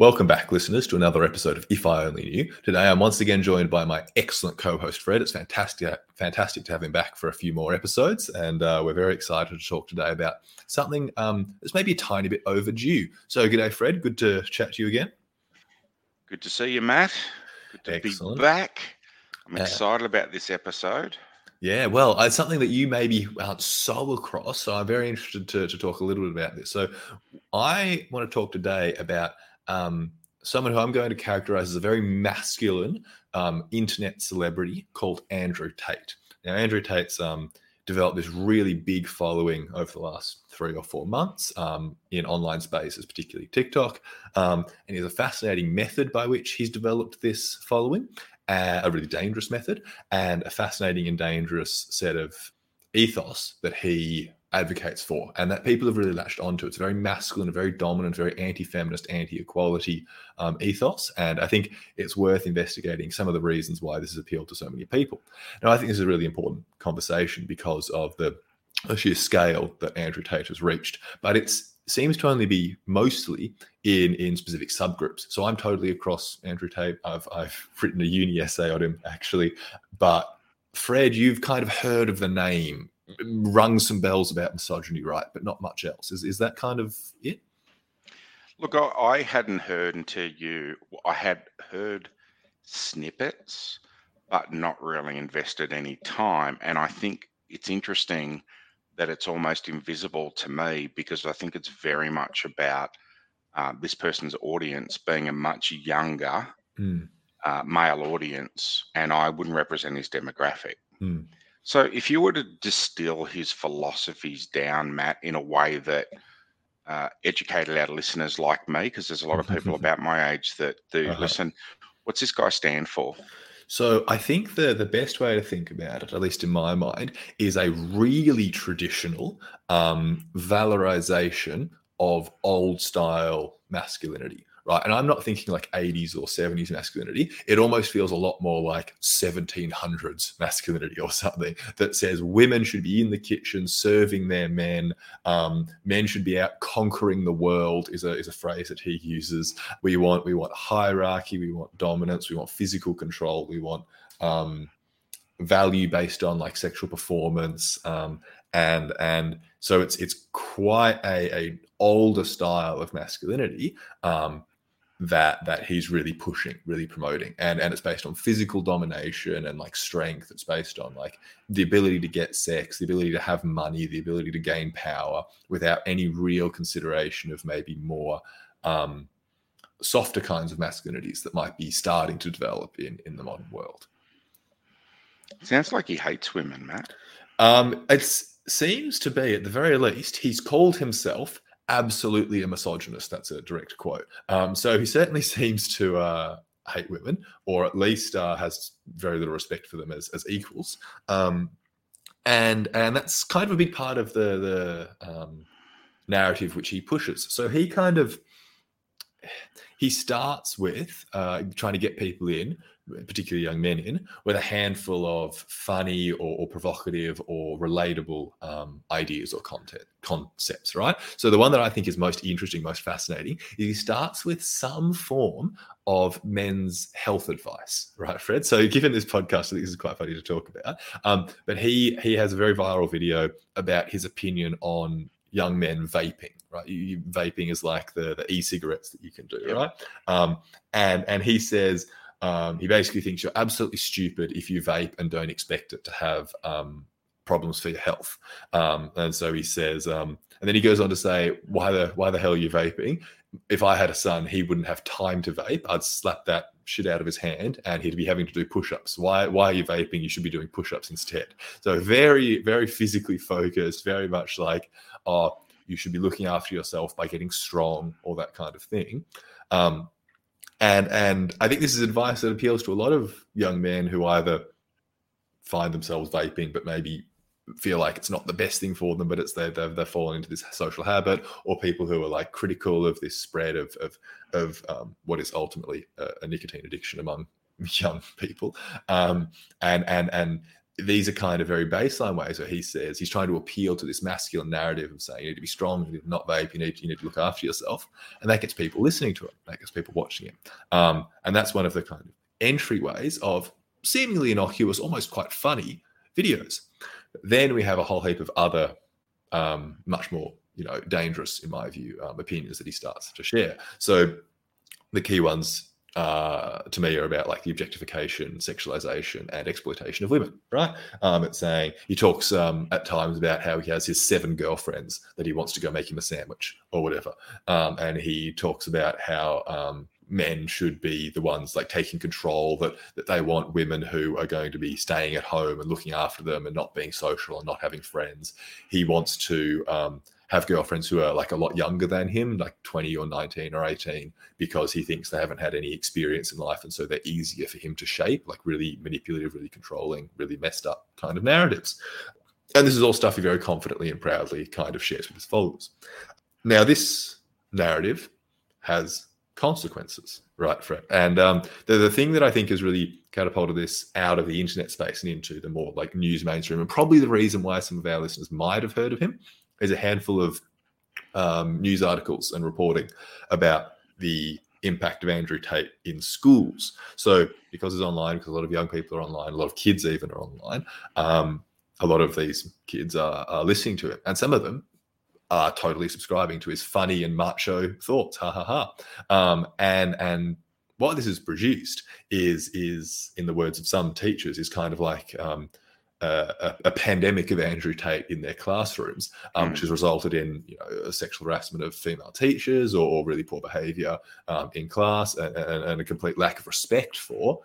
Welcome back, listeners, to another episode of If I Only Knew. Today, I'm once again joined by my excellent co-host Fred. It's fantastic, fantastic to have him back for a few more episodes, and uh, we're very excited to talk today about something um, that's maybe a tiny bit overdue. So, g'day, Fred. Good to chat to you again. Good to see you, Matt. Good to excellent. be back. I'm excited uh, about this episode. Yeah, well, it's something that you maybe aren't so across. So I'm very interested to, to talk a little bit about this. So I want to talk today about um, someone who I'm going to characterize as a very masculine um, internet celebrity called Andrew Tate. Now, Andrew Tate's um, developed this really big following over the last three or four months um, in online spaces, particularly TikTok. Um, and he has a fascinating method by which he's developed this following, uh, a really dangerous method, and a fascinating and dangerous set of ethos that he advocates for and that people have really latched onto. It's a very masculine, a very dominant, very anti-feminist, anti-equality um, ethos. And I think it's worth investigating some of the reasons why this has appealed to so many people. Now, I think this is a really important conversation because of the, the sheer scale that Andrew Tate has reached. But it seems to only be mostly in in specific subgroups. So I'm totally across Andrew Tate. I've I've written a uni essay on him actually, but Fred, you've kind of heard of the name rung some bells about misogyny, right? But not much else. Is is that kind of it? Look, I, I hadn't heard until you. I had heard snippets, but not really invested any time. And I think it's interesting that it's almost invisible to me because I think it's very much about uh, this person's audience being a much younger mm. uh, male audience, and I wouldn't represent his demographic. Mm. So, if you were to distill his philosophies down, Matt, in a way that uh, educated our listeners like me, because there's a lot of people about my age that do uh-huh. listen, what's this guy stand for? So I think the the best way to think about it, at least in my mind, is a really traditional um, valorization of old style masculinity right? And I'm not thinking like 80s or 70s masculinity. It almost feels a lot more like 1700s masculinity or something that says women should be in the kitchen serving their men. Um, men should be out conquering the world is a, is a phrase that he uses. We want we want hierarchy, we want dominance, we want physical control, we want um, value based on like sexual performance um, and and so it's it's quite a, a older style of masculinity um, that that he's really pushing, really promoting, and and it's based on physical domination and like strength. It's based on like the ability to get sex, the ability to have money, the ability to gain power without any real consideration of maybe more um, softer kinds of masculinities that might be starting to develop in in the modern world. Sounds like he hates women, Matt. Um, it seems to be, at the very least, he's called himself absolutely a misogynist. That's a direct quote. Um, so he certainly seems to uh, hate women, or at least uh, has very little respect for them as, as equals. Um, and and that's kind of a big part of the the um, narrative which he pushes. So he kind of he starts with uh, trying to get people in particularly young men in, with a handful of funny or, or provocative or relatable um, ideas or content concepts, right? So the one that I think is most interesting, most fascinating, is he starts with some form of men's health advice, right, Fred? So given this podcast, I think this is quite funny to talk about. Um, but he he has a very viral video about his opinion on young men vaping right you, you, vaping is like the the e-cigarettes that you can do right um, and and he says um, he basically thinks you're absolutely stupid if you vape and don't expect it to have um, problems for your health. Um, and so he says, um, and then he goes on to say, why the why the hell are you vaping? If I had a son, he wouldn't have time to vape. I'd slap that shit out of his hand, and he'd be having to do push-ups. Why why are you vaping? You should be doing push-ups instead. So very very physically focused, very much like, oh, you should be looking after yourself by getting strong, all that kind of thing. Um, and and I think this is advice that appeals to a lot of young men who either find themselves vaping, but maybe feel like it's not the best thing for them, but it's they they've, they've fallen into this social habit, or people who are like critical of this spread of of of um, what is ultimately a, a, nicotine addiction among young people, um, and and and these are kind of very baseline ways where he says he's trying to appeal to this masculine narrative of saying you need to be strong, you need to not vape, you need you need to look after yourself, and that gets people listening to it, that gets people watching it, um, and that's one of the kind of entryways of seemingly innocuous, almost quite funny videos. Then we have a whole heap of other, um, much more you know dangerous in my view um, opinions that he starts to share. So the key ones uh, to me are about like the objectification, sexualization, and exploitation of women. Right? Um, it's saying he talks um, at times about how he has his seven girlfriends that he wants to go make him a sandwich or whatever, um, and he talks about how um, men should be the ones like taking control that that they want women who are going to be staying at home and looking after them and not being social and not having friends. He wants to um, have girlfriends who are like a lot younger than him, like 20 or 19 or 18, because he thinks they haven't had any experience in life. And so they're easier for him to shape, like really manipulative, really controlling, really messed up kind of narratives. And this is all stuff he very confidently and proudly kind of shares with his followers. Now, this narrative has consequences, right, Fred? And um, the, the thing that I think has really catapulted this out of the internet space and into the more like news mainstream, and probably the reason why some of our listeners might have heard of him, there's a handful of um, news articles and reporting about the impact of Andrew Tate in schools. So because it's online, because a lot of young people are online, a lot of kids even are online, um, a lot of these kids are, are, listening to it, and some of them are totally subscribing to his funny and macho thoughts. Ha ha ha. Um, and and what this has produced is is in the words of some teachers is kind of like um, a, a, pandemic of Andrew Tate in their classrooms, um, mm. which has resulted in you know, sexual harassment of female teachers or, or really poor behaviour um, in class and, and, and, a complete lack of respect for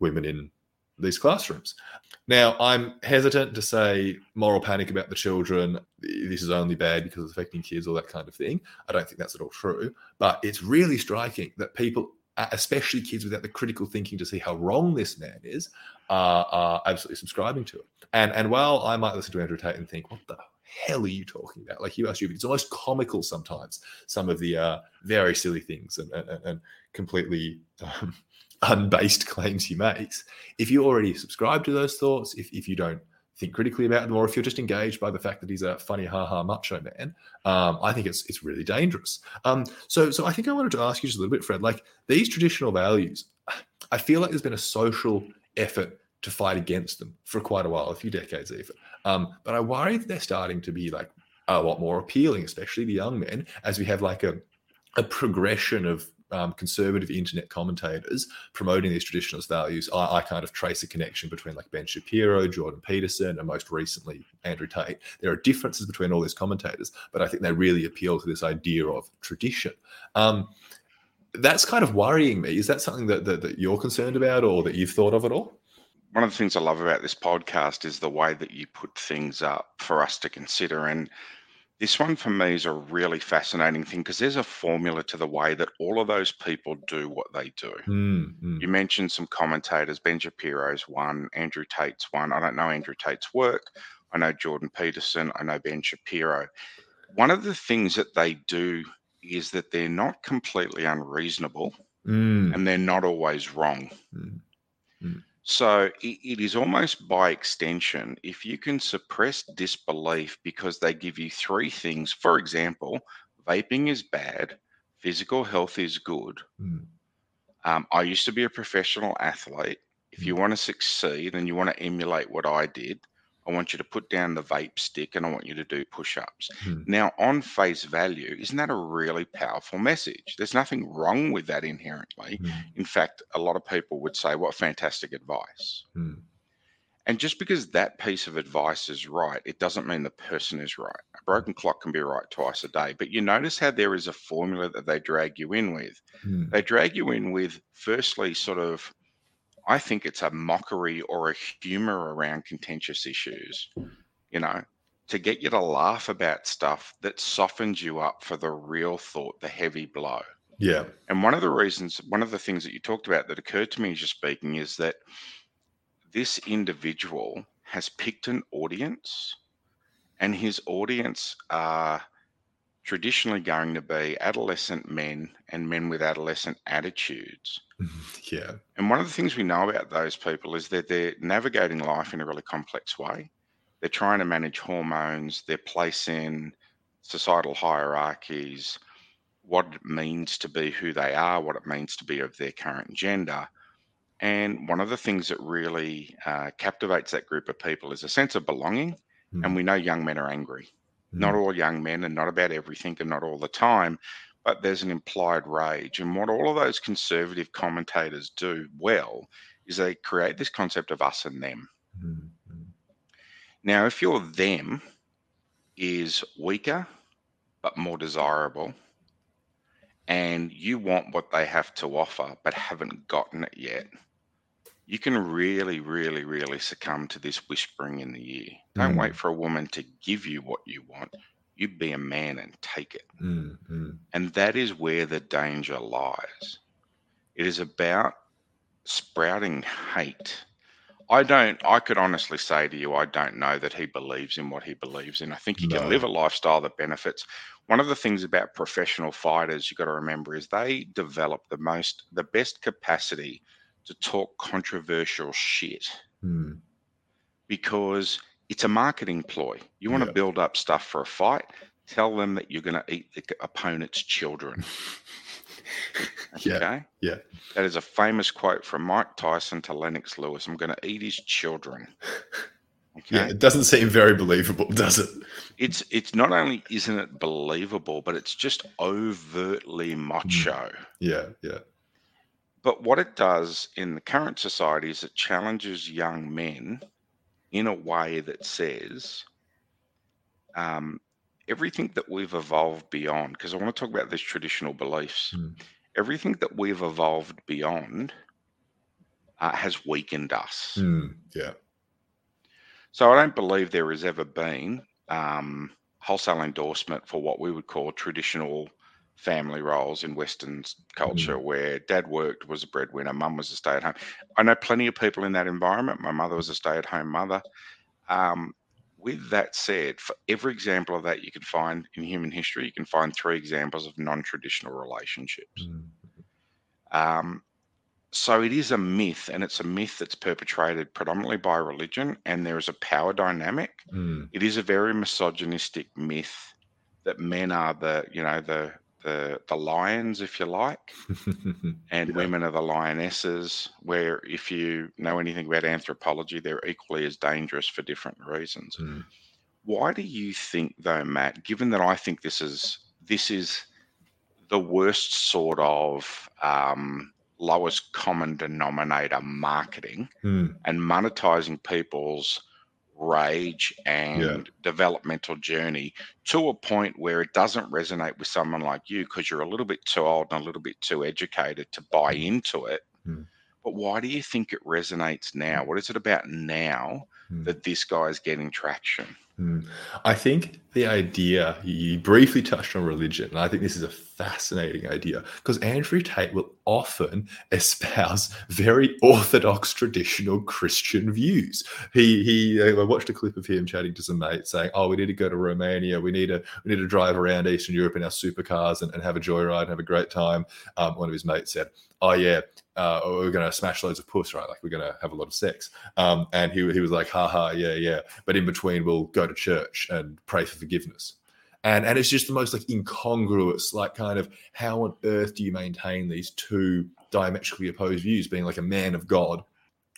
women in these classrooms. Now, I'm hesitant to say moral panic about the children. This is only bad because it's affecting kids, all that kind of thing. I don't think that's at all true. But it's really striking that people especially kids without the critical thinking to see how wrong this man is, are, are absolutely subscribing to it. And and while I might listen to Andrew Tate and think, what the hell are you talking about? Like you are stupid. It's almost comical sometimes. Some of the uh, very silly things and and, and completely um, unbased claims he makes. If you already subscribe to those thoughts, if if you don't think critically about them, or if you're just engaged by the fact that he's a funny, ha ha macho man, um, I think it's it's really dangerous. Um, so so I think I wanted to ask you just a little bit, Fred. Like these traditional values, I feel like there's been a social effort to fight against them for quite a while, a few decades even. Um, but I worry that they're starting to be like a lot more appealing, especially the young men, as we have like a a progression of um, conservative internet commentators promoting these traditionalist values, I, I, kind of trace a connection between like Ben Shapiro, Jordan Peterson, and most recently Andrew Tate. There are differences between all these commentators, but I think they really appeal to this idea of tradition. Um, that's kind of worrying me. Is that something that, that, that you're concerned about or that you've thought of at all? One of the things I love about this podcast is the way that you put things up for us to consider. And this one for me is a really fascinating thing because there's a formula to the way that all of those people do what they do. Mm, You mentioned some commentators, Ben Shapiro's one, Andrew Tate's one. I don't know Andrew Tate's work. I know Jordan Peterson. I know Ben Shapiro. One of the things that they do is that they're not completely unreasonable mm. and they're not always wrong. Mm. mm. So it, it is almost by extension, if you can suppress disbelief because they give you three things, for example, vaping is bad, physical health is good. Mm. Um, I used to be a professional athlete. If you mm. want to succeed and you want to emulate what I did, I want you to put down the vape stick and I want you to do push ups. Hmm. Now, on face value, isn't that a really powerful message? There's nothing wrong with that inherently. Hmm. In fact, a lot of people would say, What fantastic advice. Hmm. And just because that piece of advice is right, it doesn't mean the person is right. A broken clock can be right twice a day. But you notice how there is a formula that they drag you in with. Hmm. They drag you in with, firstly, sort of I think it's a mockery or a humor around contentious issues, you know, to get you to laugh about stuff that softens you up for the real thought, the heavy blow. Yeah. And one of the reasons, one of the things that you talked about that occurred to me as you're speaking is that this individual has picked an audience and his audience are traditionally going to be adolescent men and men with adolescent attitudes. yeah. And one of the things we know about those people is that they're navigating life in a really complex way. They're trying to manage hormones, their place in societal hierarchies, what it means to be who they are, what it means to be of their current gender. And one of the things that really uh, captivates that group of people is a sense of belonging. Mm. And we know young men are angry. Mm. Not all young men and not about everything and not all the time, but there's an implied rage. And what all of those conservative commentators do well is they create this concept of us and them. Mm. Now, if your them is weaker but more desirable, and you want what they have to offer but haven't gotten it yet, you can really, really, really succumb to this whispering in the ear. Don't Mm. wait for a woman to give you what you want. You be a man and take it. Mm. Mm. And that is where the danger lies. It is about sprouting hate. I don't, I could honestly say to you, I don't know that he believes in what he believes in. I think he No. can live a lifestyle that benefits. One of the things about professional fighters you've got to remember is they develop the most, the best capacity to talk controversial shit Mm. because it's a marketing ploy. You want Yeah. to build up stuff for a fight, tell them that you're going to eat the opponent's children. Yeah. Okay. Yeah. That is a famous quote from Mike Tyson to Lennox Lewis. I'm going to eat his children. Okay. Yeah. It doesn't seem very believable, does it? It's it's not only isn't it believable, but it's just overtly macho. Yeah. Yeah. But what it does in the current society is it challenges young men in a way that says um, everything that we've evolved beyond, because I want to talk about these traditional beliefs, Mm. everything that we've evolved beyond uh, has weakened us. Mm. Yeah. So I don't believe there has ever been um, wholesale endorsement for what we would call traditional family roles in Western s- culture, where dad worked, was a breadwinner, mum was a stay at home. I know plenty of people in that environment. My mother was a stay at home mother. Um, with that said, for every example of that you can find in human history, you can find three examples of non traditional relationships. Mm. Um, so it is a myth, and it's a myth that's perpetrated predominantly by religion, and there is a power dynamic. Mm. It is a very misogynistic myth that men are the, you know, the the the lions, if you like, and Yeah. women are the lionesses. Where if you know anything about anthropology, they're equally as dangerous for different reasons. Mm. Why do you think, though, Matt? Given that I think this is this is the worst sort of um, lowest common denominator marketing Mm. and monetizing people's rage and developmental journey to a point where it doesn't resonate with someone like you because you're a little bit too old and a little bit too educated to buy into it. Mm. But why do you think it resonates now? What is it about now Mm. that this guy is getting traction? Mm. I think the idea you briefly touched on religion, and I think this is a fascinating idea because Andrew Tate will often espouse very orthodox, traditional Christian views. He he, I watched a clip of him chatting to some mates saying, "Oh, we need to go to Romania. We need to we need to drive around Eastern Europe in our supercars and, and have a joyride and have a great time." Um, one of his mates said, "Oh yeah, uh, we're going to smash loads of puss, right? Like we're to have a lot of sex." Um, and he he was like, "Ha ha, yeah yeah." but in between we'll go to church and pray for forgiveness and and it's just the most like incongruous like kind of how on earth do you maintain these two diametrically opposed views being like a man of god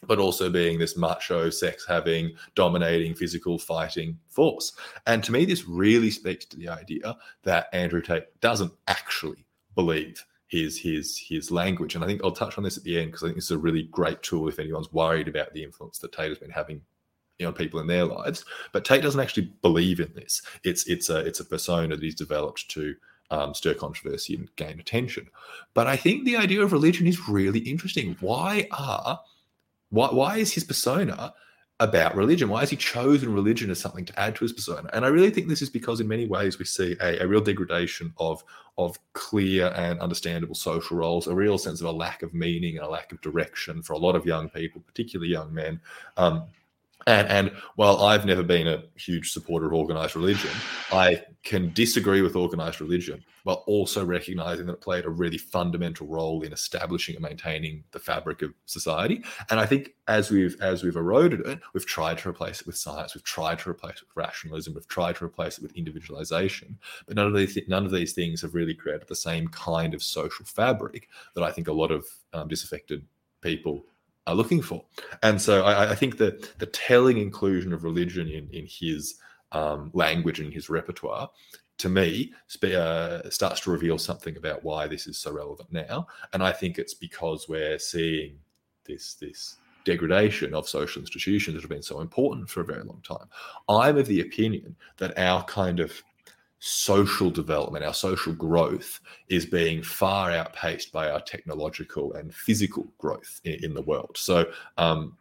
but also being this macho sex having dominating physical fighting force and to me this really speaks to the idea that andrew tate doesn't actually believe his his his language. And i think i'll touch on this at the end because i think this is a really great tool if anyone's worried about the influence that tate has been having you know people in their lives. But tate doesn't actually believe in this. It's it's a it's a persona that he's developed to um, stir controversy and gain attention. But i think the idea of religion is really interesting. Why are why, why is his persona about religion. Why has he chosen religion as something to add to his persona. And i really think this is because in many ways we see a, a real degradation of of clear and understandable social roles a real sense of a lack of meaning and a lack of direction for a lot of young people particularly young men. Um, And, and while I've never been a huge supporter of organized religion, I can disagree with organized religion while also recognizing that it played a really fundamental role in establishing and maintaining the fabric of society. And I think as we've as we've eroded it, we've tried to replace it with science, we've tried to replace it with rationalism, we've tried to replace it with individualization. But none of these none of these things have really created the same kind of social fabric that I think a lot of um, disaffected people are looking for. And so I, I think that the telling inclusion of religion in in his um, language and his repertoire to me uh, starts to reveal something about why this is so relevant now and i think it's because we're seeing this this degradation of social institutions that have been so important for a very long time i'm of the opinion that our kind of social development our social growth is being far outpaced by our technological and physical growth in, in the world so um,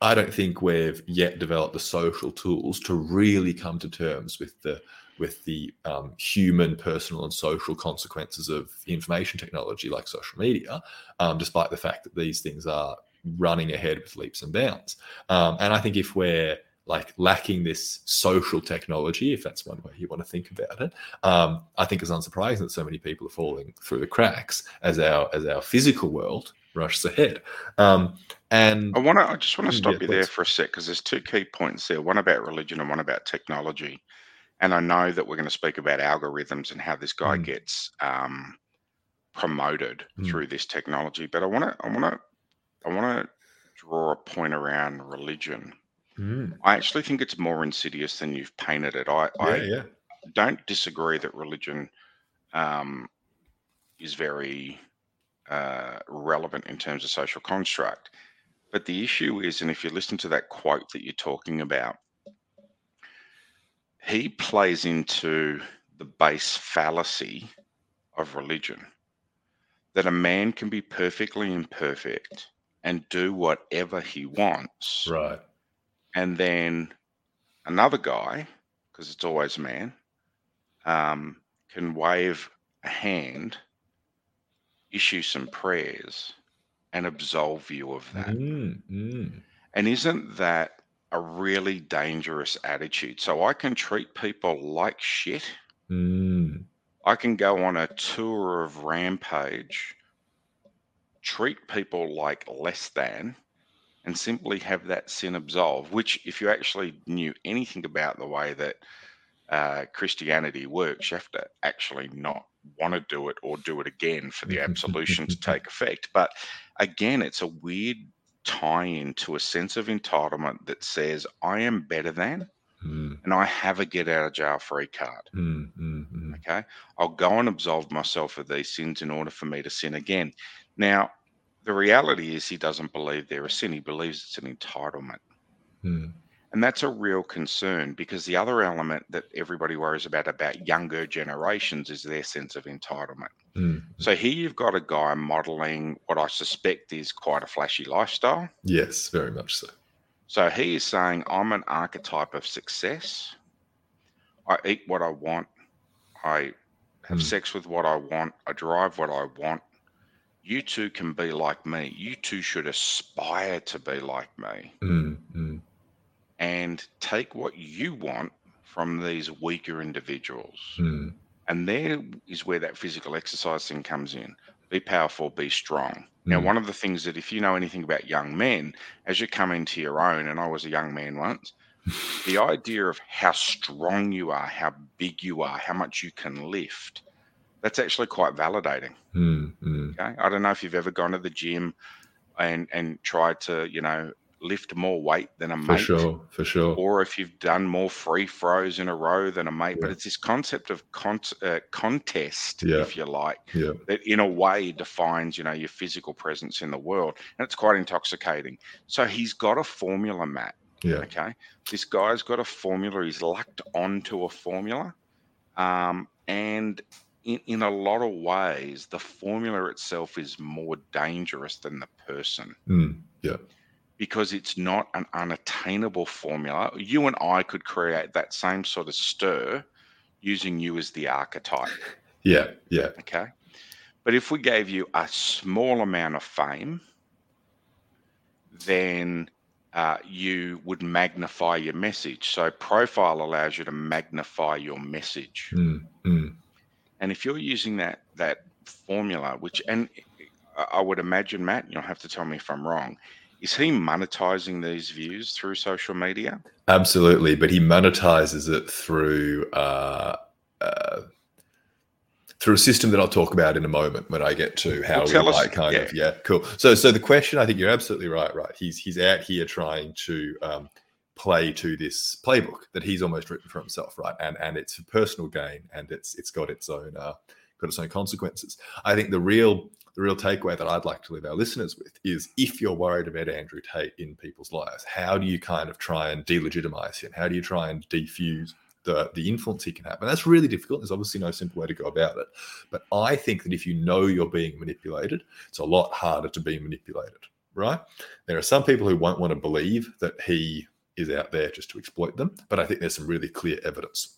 I don't think we've yet developed the social tools to really come to terms with the with the um, human, personal, and social consequences of information technology like social media, um, despite the fact that these things are running ahead with leaps and bounds. Um, and I think if we're like lacking this social technology, if that's one way you want to think about it, um, I think it's unsurprising that so many people are falling through the cracks as our as our physical world rushes ahead. Um, and I want to, I just want to stop yeah, you there for a sec because there's two key points there. One about religion and one about technology. And I know that we're going to speak about algorithms and how this guy mm. gets um, promoted mm. through this technology. But I want to, I want to, I want to draw a point around religion. Mm. I actually think it's more insidious than you've painted it. I, yeah, I yeah. don't disagree that religion um, is very uh, relevant in terms of social construct. But the issue is, and if you listen to that quote that you're talking about, he plays into the base fallacy of religion that a man can be perfectly imperfect and do whatever he wants. Right. And then another guy, because it's always a man, um, can wave a hand, issue some prayers, and absolve you of that. Mm, mm. And isn't that a really dangerous attitude. So I can treat people like shit. Mm. I can go on a tour of rampage, treat people like less than, and simply have that sin absolved. Which, if you actually knew anything about the way that uh, Christianity works, you have to actually not want to do it or do it again for the absolution to take effect. But again, it's a weird tie into a sense of entitlement that says I am better than mm. and I have a get out of jail free card. Mm, mm, okay. I'll go and absolve myself of these sins in order for me to sin again. Now, the reality is he doesn't believe they're a sin, he believes it's an entitlement. Hmm. And that's a real concern because the other element that everybody worries about about younger generations is their sense of entitlement. Mm. So here you've got a guy modeling what I suspect is quite a flashy lifestyle. Yes, very much so. So he is saying, I'm an archetype of success. I eat what I want. I have mm. sex with what I want. I drive what I want. You too can be like me. You too should aspire to be like me. Mm, mm and take what you want from these weaker individuals. Mm. And there is where that physical exercise thing comes in. Be powerful, be strong. Mm. Now, hmm. one of the things that if you know anything about young men, as you come into your own, and I was a young man once, the idea of how strong you are, how big you are, how much you can lift, that's actually quite validating. Mm, mm. Okay. I don't know if you've ever gone to the gym and and tried to, you know, lift more weight than a for mate. sure, for sure. Or if you've done more free throws in a row than a mate. Yeah. But it's this concept of con- uh, contest, yeah. if you like, yeah. that in a way defines, you know, your physical presence in the world, and it's quite intoxicating. So he's got a formula, Matt. Yeah. Okay. This guy's got a formula. He's lucked onto a formula, um, and in, in a lot of ways, the formula itself is more dangerous than the person. Mm, yeah because it's not an unattainable formula. You and I could create that same sort of stir using you as the archetype. Yeah, yeah. Okay. But if we gave you a small amount of fame, then uh, you would magnify your message. So profile allows you to magnify your message. Mm, mm. And if you're using that that formula, which and I would imagine Matt, you'll have to tell me if I'm wrong. Is he monetizing these views through social media? Absolutely, but he monetizes it through uh, uh, through a system that I'll talk about in a moment when I get to how Well, we us- like kind yeah. of yeah, cool. So so the question, I think you're absolutely right. Right, he's he's out here trying to um, play to this playbook that he's almost written for himself, right? And and it's personal gain, and it's it's got its own uh, got its own consequences. I think the real the real takeaway that I'd like to leave our listeners with is if you're worried about Andrew Tate in people's lives, how do you kind of try and delegitimize him? How do you try and defuse the, the influence he can have? And that's really difficult. There's obviously no simple way to go about it. But I think that if you know you're being manipulated, it's a lot harder to be manipulated, right? There are some people who won't want to believe that he is out there just to exploit them, but I think there's some really clear evidence.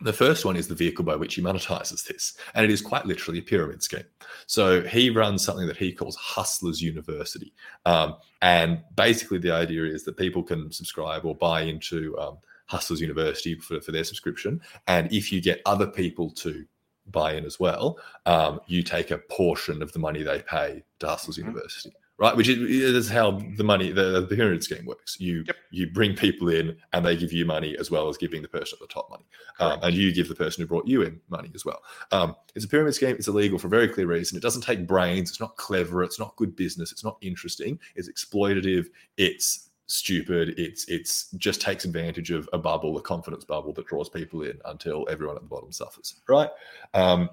The first one is the vehicle by which he monetizes this, and it is quite literally a pyramid scheme. So he runs something that he calls Hustlers University. Um, and basically, the idea is that people can subscribe or buy into um, Hustlers University for, for their subscription. And if you get other people to buy in as well, um, you take a portion of the money they pay to Hustlers Mhm. University. Right, which is, is how the money, the, the pyramid scheme works. You Yep. you bring people in, and they give you money as well as giving the person at the top money, um, and you give the person who brought you in money as well. Um, it's a pyramid scheme. It's illegal for a very clear reason. It doesn't take brains. It's not clever. It's not good business. It's not interesting. It's exploitative. It's stupid. It's it's just takes advantage of a bubble, a confidence bubble that draws people in until everyone at the bottom suffers. Right. Um,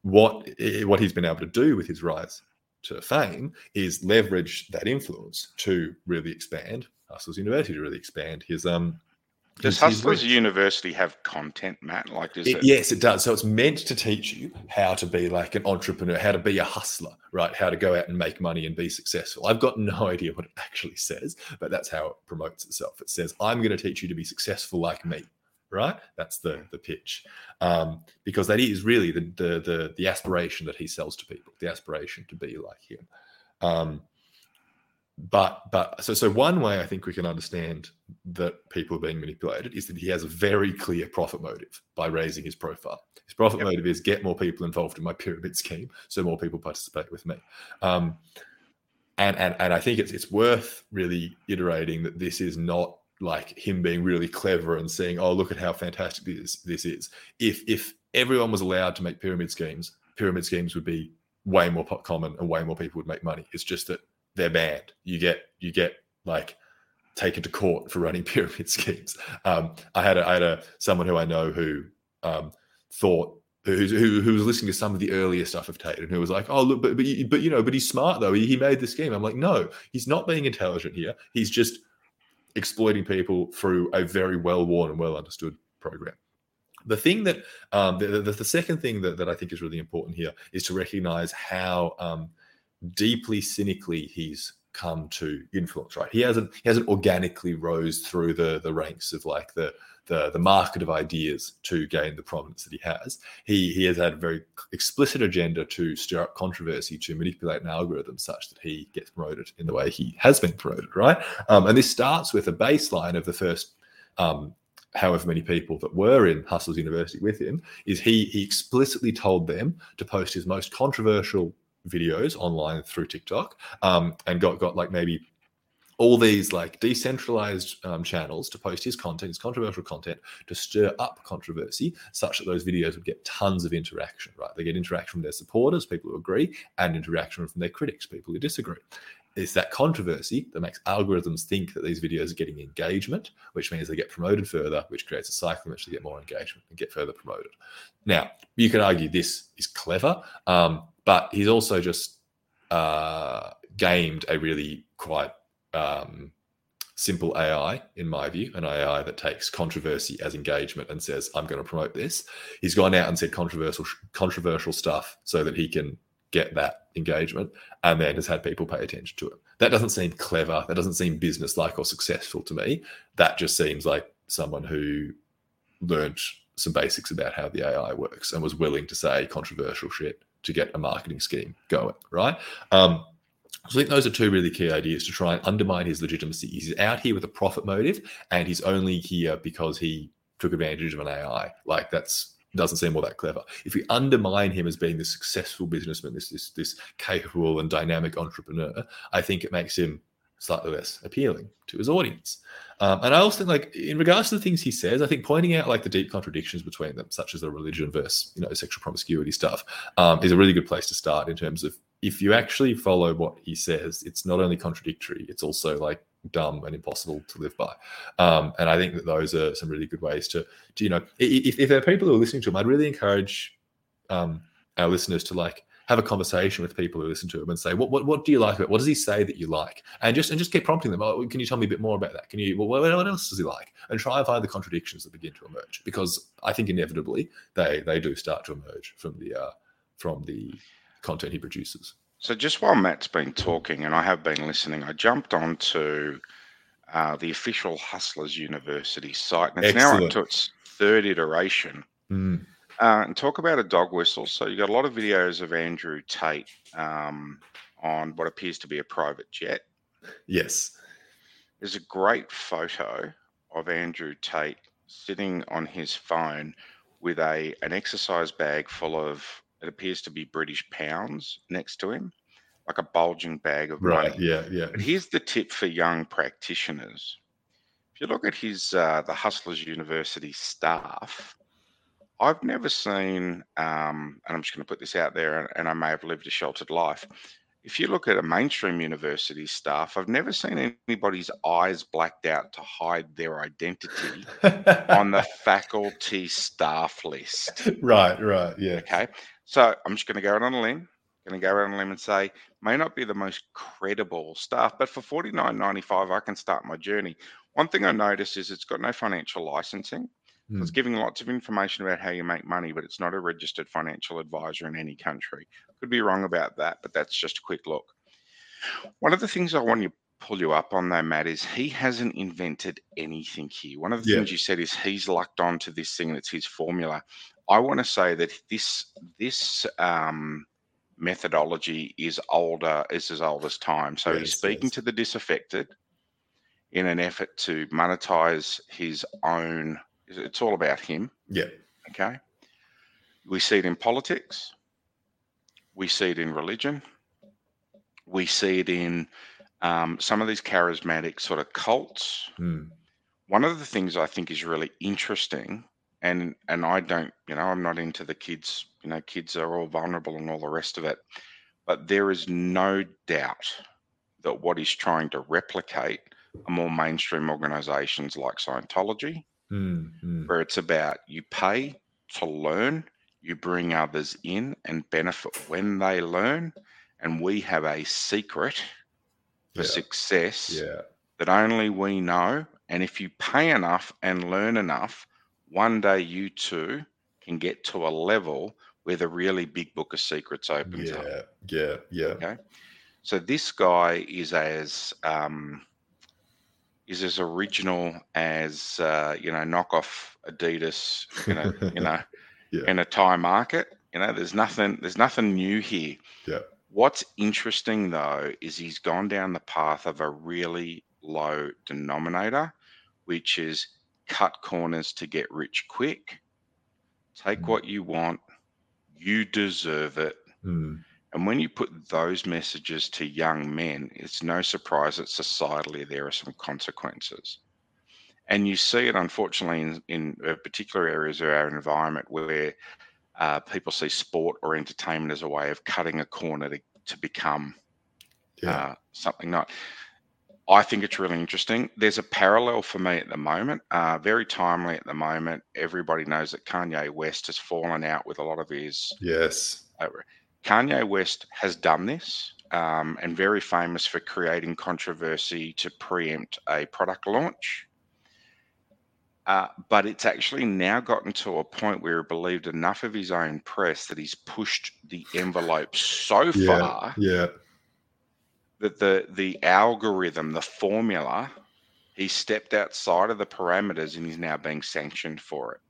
what what he's been able to do with his rise to fame is leverage that influence to really expand Hustlers University to really expand his um. Does Hustlers. University have content, Matt? Like, does It- it? yes, it does. So it's meant to teach you how to be like an entrepreneur, how to be a hustler, right? How to go out and make money and be successful. I've got no idea what it actually says, but that's how it promotes itself. It says, "I'm going to teach you to be successful like me." Right? That's the the pitch, um, because that is really the, the the the aspiration that he sells to people. The aspiration to be like him. Um, but but so so one way I think we can understand that people are being manipulated is that he has a very clear profit motive by raising his profile. His profit Yep. motive is get more people involved in my pyramid scheme, so more people participate with me. Um, and and and I think it's it's worth really iterating that this is not like him being really clever and saying, "Oh, look at how fantastic this this is." If if everyone was allowed to make pyramid schemes, pyramid schemes would be way more common and way more people would make money. It's just that they're banned. You get you get like taken to court for running pyramid schemes. Um, I had a, I had a someone who I know who um, thought who, who who was listening to some of the earlier stuff of Tate and who was like, oh look, but but, you- but you know, but he's smart though. He, he made the scheme. I'm like, no, he's not being intelligent here. He's just exploiting people through a very well worn and well understood program. The thing that um, the, the, the second thing that, that I think is really important here is to recognize how um, deeply cynically he's come to influence right he hasn't he hasn't organically rose through the the ranks of like the the the market of ideas to gain the prominence that he has. He he has had a very explicit agenda to stir up controversy to manipulate an algorithm such that he gets promoted in the way he has been promoted right? Um, and this starts with a baseline of the first um, however many people that were in Hustlers University with him, is he he explicitly told them to post his most controversial videos online through TikTok, um, and got got like maybe all these like decentralized um, channels to post his content, his controversial content, to stir up controversy, such that those videos would get tons of interaction. Right, they get interaction from their supporters, people who agree, and interaction from their critics, people who disagree. It's that controversy that makes algorithms think that these videos are getting engagement, which means they get promoted further, which creates a cycle in which they get more engagement and get further promoted. Now, you could argue this is clever, um, but he's also just uh, gamed a really quite um, simple AI, in my view, an AI that takes controversy as engagement and says, "I'm going to promote this." He's gone out and said controversial controversial stuff so that he can get that engagement, and then has had people pay attention to it. That doesn't seem clever. That doesn't seem business-like or successful to me. That just seems like someone who learned some basics about how the AI works and was willing to say controversial shit to get a marketing scheme going, right? Um, So I think those are two really key ideas to try and undermine his legitimacy. He's out here with a profit motive, and he's only here because he took advantage of an AI. Like that's doesn't seem all that clever. If we undermine him as being this successful businessman, this this this capable and dynamic entrepreneur, I think it makes him slightly less appealing to his audience. Um, and I also think, like, in regards to the things he says, I think pointing out like the deep contradictions between them, such as the religion versus you know sexual promiscuity stuff, um, is a really good place to start in terms of if you actually follow what he says, it's not only contradictory, it's also like dumb and impossible to live by. Um, and I think that those are some really good ways to, to you know, if, if there are people who are listening to him, I'd really encourage um, our listeners to like have a conversation with people who listen to him and say, what, what, what do you like about What does he say that you like? And just and just keep prompting them. Oh, can you tell me a bit more about that? Can you, well, what else does he like? And try and find the contradictions that begin to emerge because I think inevitably they, they do start to emerge from the, uh, from the content he produces. So just while Matt's been talking and I have been listening, I jumped onto uh, the official Hustlers University site, and it's Excellent. now up to its third iteration. Mm. Uh, and talk about a dog whistle. So you got a lot of videos of Andrew Tate um, on what appears to be a private jet. Yes. There's a great photo of Andrew Tate sitting on his phone with a an exercise bag full of it appears to be British pounds next to him, like a bulging bag of right, money. Yeah, yeah. But here's the tip for young practitioners. If you look at his uh, the Hustlers University staff, I've never seen, um, and I'm just going to put this out there, and, and I may have lived a sheltered life. If you look at a mainstream university staff, I've never seen anybody's eyes blacked out to hide their identity on the faculty staff list. Right, right, yeah. Okay. So I'm just going to go out on a limb. Going to go out on a limb and say may not be the most credible stuff, but for forty nine ninety five, I can start my journey. One thing I noticed is it's got no financial licensing. Mm. It's giving lots of information about how you make money, but it's not a registered financial advisor in any country. Could be wrong about that, but that's just a quick look. One of the things I want to pull you up on though, Matt, is he hasn't invented anything here. One of the yeah. things you said is he's lucked onto this thing that's his formula. I want to say that this this um, methodology is older, is as old as time. So yes, he's speaking yes. to the disaffected in an effort to monetize his own. It's all about him. Yeah. Okay. We see it in politics. We see it in religion. We see it in um, some of these charismatic sort of cults. Mm. One of the things I think is really interesting and and I don't, you know, I'm not into the kids. You know, kids are all vulnerable and all the rest of it. But there is no doubt that what he's trying to replicate are more mainstream organizations like Scientology, mm-hmm. where it's about you pay to learn, you bring others in and benefit when they learn, and we have a secret for yeah. success yeah. that only we know. And if you pay enough and learn enough, one day you too can get to a level where the really big book of secrets opens yeah, up. Yeah, yeah, Okay. So this guy is as um, is as original as uh, you know knockoff Adidas, you know, you know, yeah. in a Thai market. You know, there's nothing there's nothing new here. Yeah. What's interesting though is he's gone down the path of a really low denominator, which is cut corners to get rich quick. Take mm. what you want. You deserve it. Mm. And when you put those messages to young men, it's no surprise that societally there are some consequences. And you see it, unfortunately, in, in uh, particular areas of our environment where uh, people see sport or entertainment as a way of cutting a corner to, to become yeah. uh, something not. I think it's really interesting. There's a parallel for me at the moment, uh, very timely at the moment. Everybody knows that Kanye West has fallen out with a lot of his. Yes. Uh, Kanye West has done this um, and very famous for creating controversy to preempt a product launch. Uh, but it's actually now gotten to a point where he believed enough of his own press that he's pushed the envelope so yeah, far yeah that the the algorithm, the formula, he stepped outside of the parameters and he's now being sanctioned for it.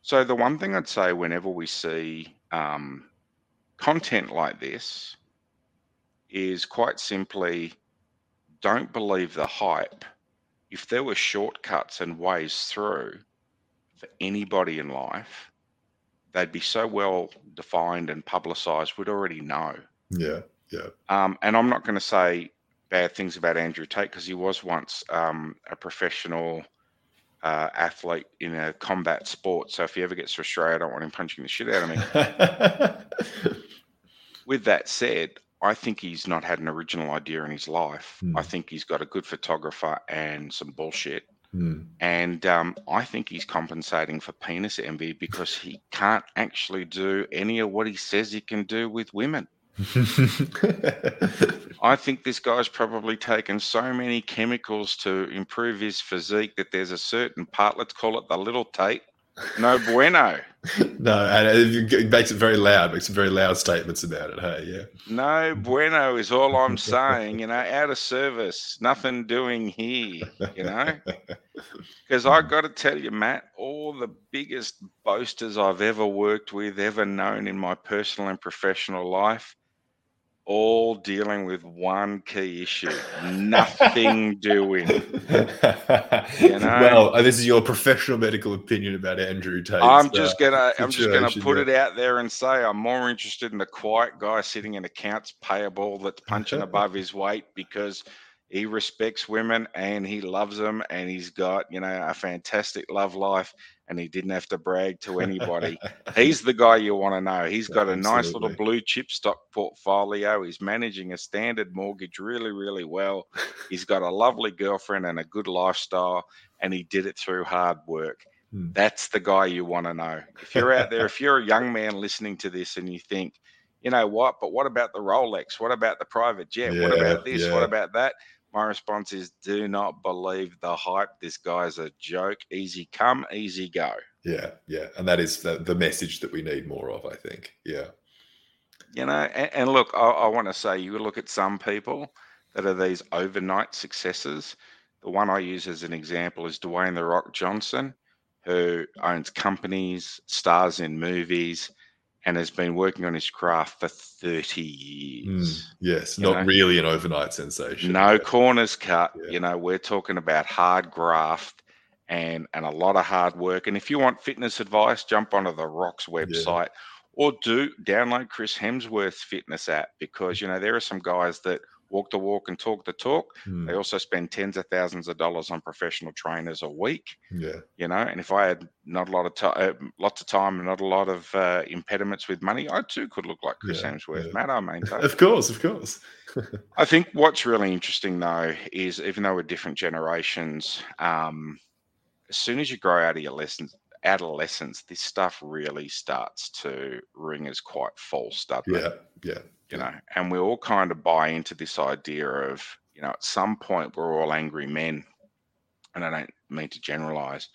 So the one thing I'd say whenever we see um, content like this, is quite simply don't believe the hype. If there were shortcuts and ways through for anybody in life, they'd be so well defined and publicized, we'd already know. Yeah, yeah. Um, and I'm not going to say bad things about Andrew Tate because he was once um, a professional uh, athlete in a combat sport. So if he ever gets to Australia, I don't want him punching the shit out of me. With that said, I think he's not had an original idea in his life. Mm. I think he's got a good photographer and some bullshit. Mm. And um, I think he's compensating for penis envy because he can't actually do any of what he says he can do with women. I think this guy's probably taken so many chemicals to improve his physique that there's a certain part, let's call it the little Tate, no bueno. no, and it makes it very loud, makes very loud statements about it. Hey, yeah. No bueno is all I'm saying, you know, out of service, nothing doing here, you know. Because I've got to tell you, Matt, all the biggest boasters I've ever worked with, ever known in my personal and professional life, all dealing with one key issue nothing doing you know? well uh, this is your professional medical opinion about andrew tate i'm just gonna i'm just gonna put yeah. it out there and say i'm more interested in the quiet guy sitting in accounts payable that's punching above his weight because he respects women and he loves them and he's got you know a fantastic love life and he didn't have to brag to anybody. He's the guy you want to know. He's got a nice little blue chip stock portfolio. He's managing a standard mortgage really really well. He's got a lovely girlfriend and a good lifestyle and he did it through hard work. Hmm. that's the guy you want to know. If you're out there if you're a young man listening to this and you think you know what? But what about the rolex? What about the private jet? Yeah, what about this? Yeah. what about that my response is do not believe the hype. This guy's a joke. Easy come, easy go. Yeah, yeah. And that is the, the message that we need more of, I think. Yeah. You know, and, and look, I, I want to say you look at some people that are these overnight successes. The one I use as an example is Dwayne The Rock Johnson, who owns companies, stars in movies, and has been working on his craft for 30 years. Mm, yes, not know? really an overnight sensation. No yeah. corners cut. Yeah. You know, we're talking about hard graft and and a lot of hard work. And if you want fitness advice, jump onto the Rocks website yeah. or do download Chris Hemsworth's fitness app because you know there are some guys that walk the walk and talk the talk. Mm. They also spend tens of thousands of dollars on professional trainers a week. Yeah, you know, and if I had not a lot of time, uh, lots of time, and not a lot of uh, impediments with money, I too could look like Chris yeah, Hemsworth. Yeah. Matt, I maintain. of course, of course. I think what's really interesting though is even though we're different generations, um, as soon as you grow out of your lessons, adolescence, this stuff really starts to ring as quite false, doesn't yeah, it? Yeah, yeah you know, and we all kind of buy into this idea of, you know, at some point we're all angry men. And I don't mean to generalize,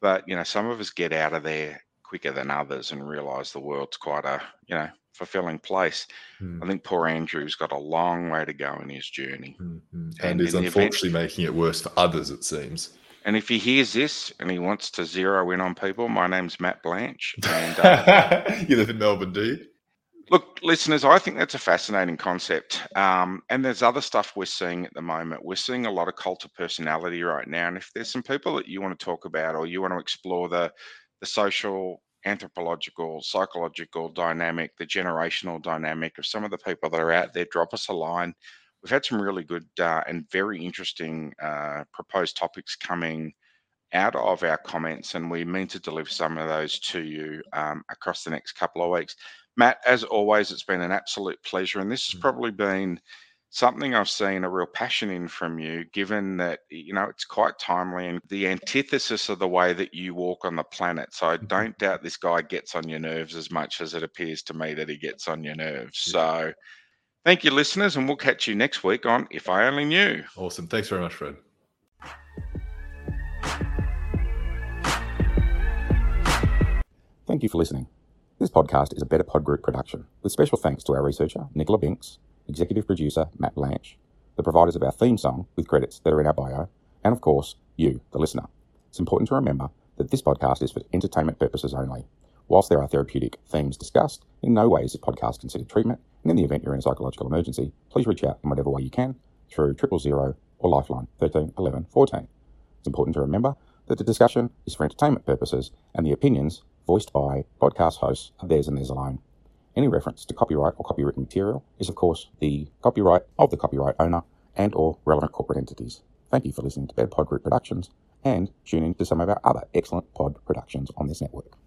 but, you know, some of us get out of there quicker than others and realize the world's quite a, you know, fulfilling place. Mm. I think poor Andrew's got a long way to go in his journey. Mm-hmm. And, and is unfortunately event, making it worse for others, it seems. And if he hears this and he wants to zero in on people, my name's Matt Blanche. And, uh, you live in Melbourne, do you? Look, listeners, I think that's a fascinating concept. Um, and there's other stuff we're seeing at the moment. We're seeing a lot of cult of personality right now. And if there's some people that you want to talk about or you want to explore the, the social, anthropological, psychological dynamic, the generational dynamic of some of the people that are out there, drop us a line. We've had some really good uh, and very interesting uh, proposed topics coming out of our comments, and we mean to deliver some of those to you um, across the next couple of weeks. Matt, as always, it's been an absolute pleasure. And this has mm. probably been something I've seen a real passion in from you, given that, you know, it's quite timely and the antithesis of the way that you walk on the planet. So I mm-hmm. don't doubt this guy gets on your nerves as much as it appears to me that he gets on your nerves. So thank you, listeners, and we'll catch you next week on If I Only Knew. Awesome. Thanks very much, Fred. Thank you for listening. This podcast is a Better Pod Group production, with special thanks to our researcher, Nicola Binks, executive producer, Matt Blanche, the providers of our theme song, with credits that are in our bio, and of course, you, the listener. It's important to remember that this podcast is for entertainment purposes only. Whilst there are therapeutic themes discussed, in no way is this podcast considered treatment And in the event you're in a psychological emergency, please reach out in whatever way you can through triple zero or Lifeline 13 11 14. It's important to remember that the discussion is for entertainment purposes and the opinions voiced by podcast hosts of theirs and theirs alone. Any reference to copyright or copywritten material is, of course, the copyright of the copyright owner and or relevant corporate entities. Thank you for listening to Better Pod Group Productions and tune in to some of our other excellent pod productions on this network.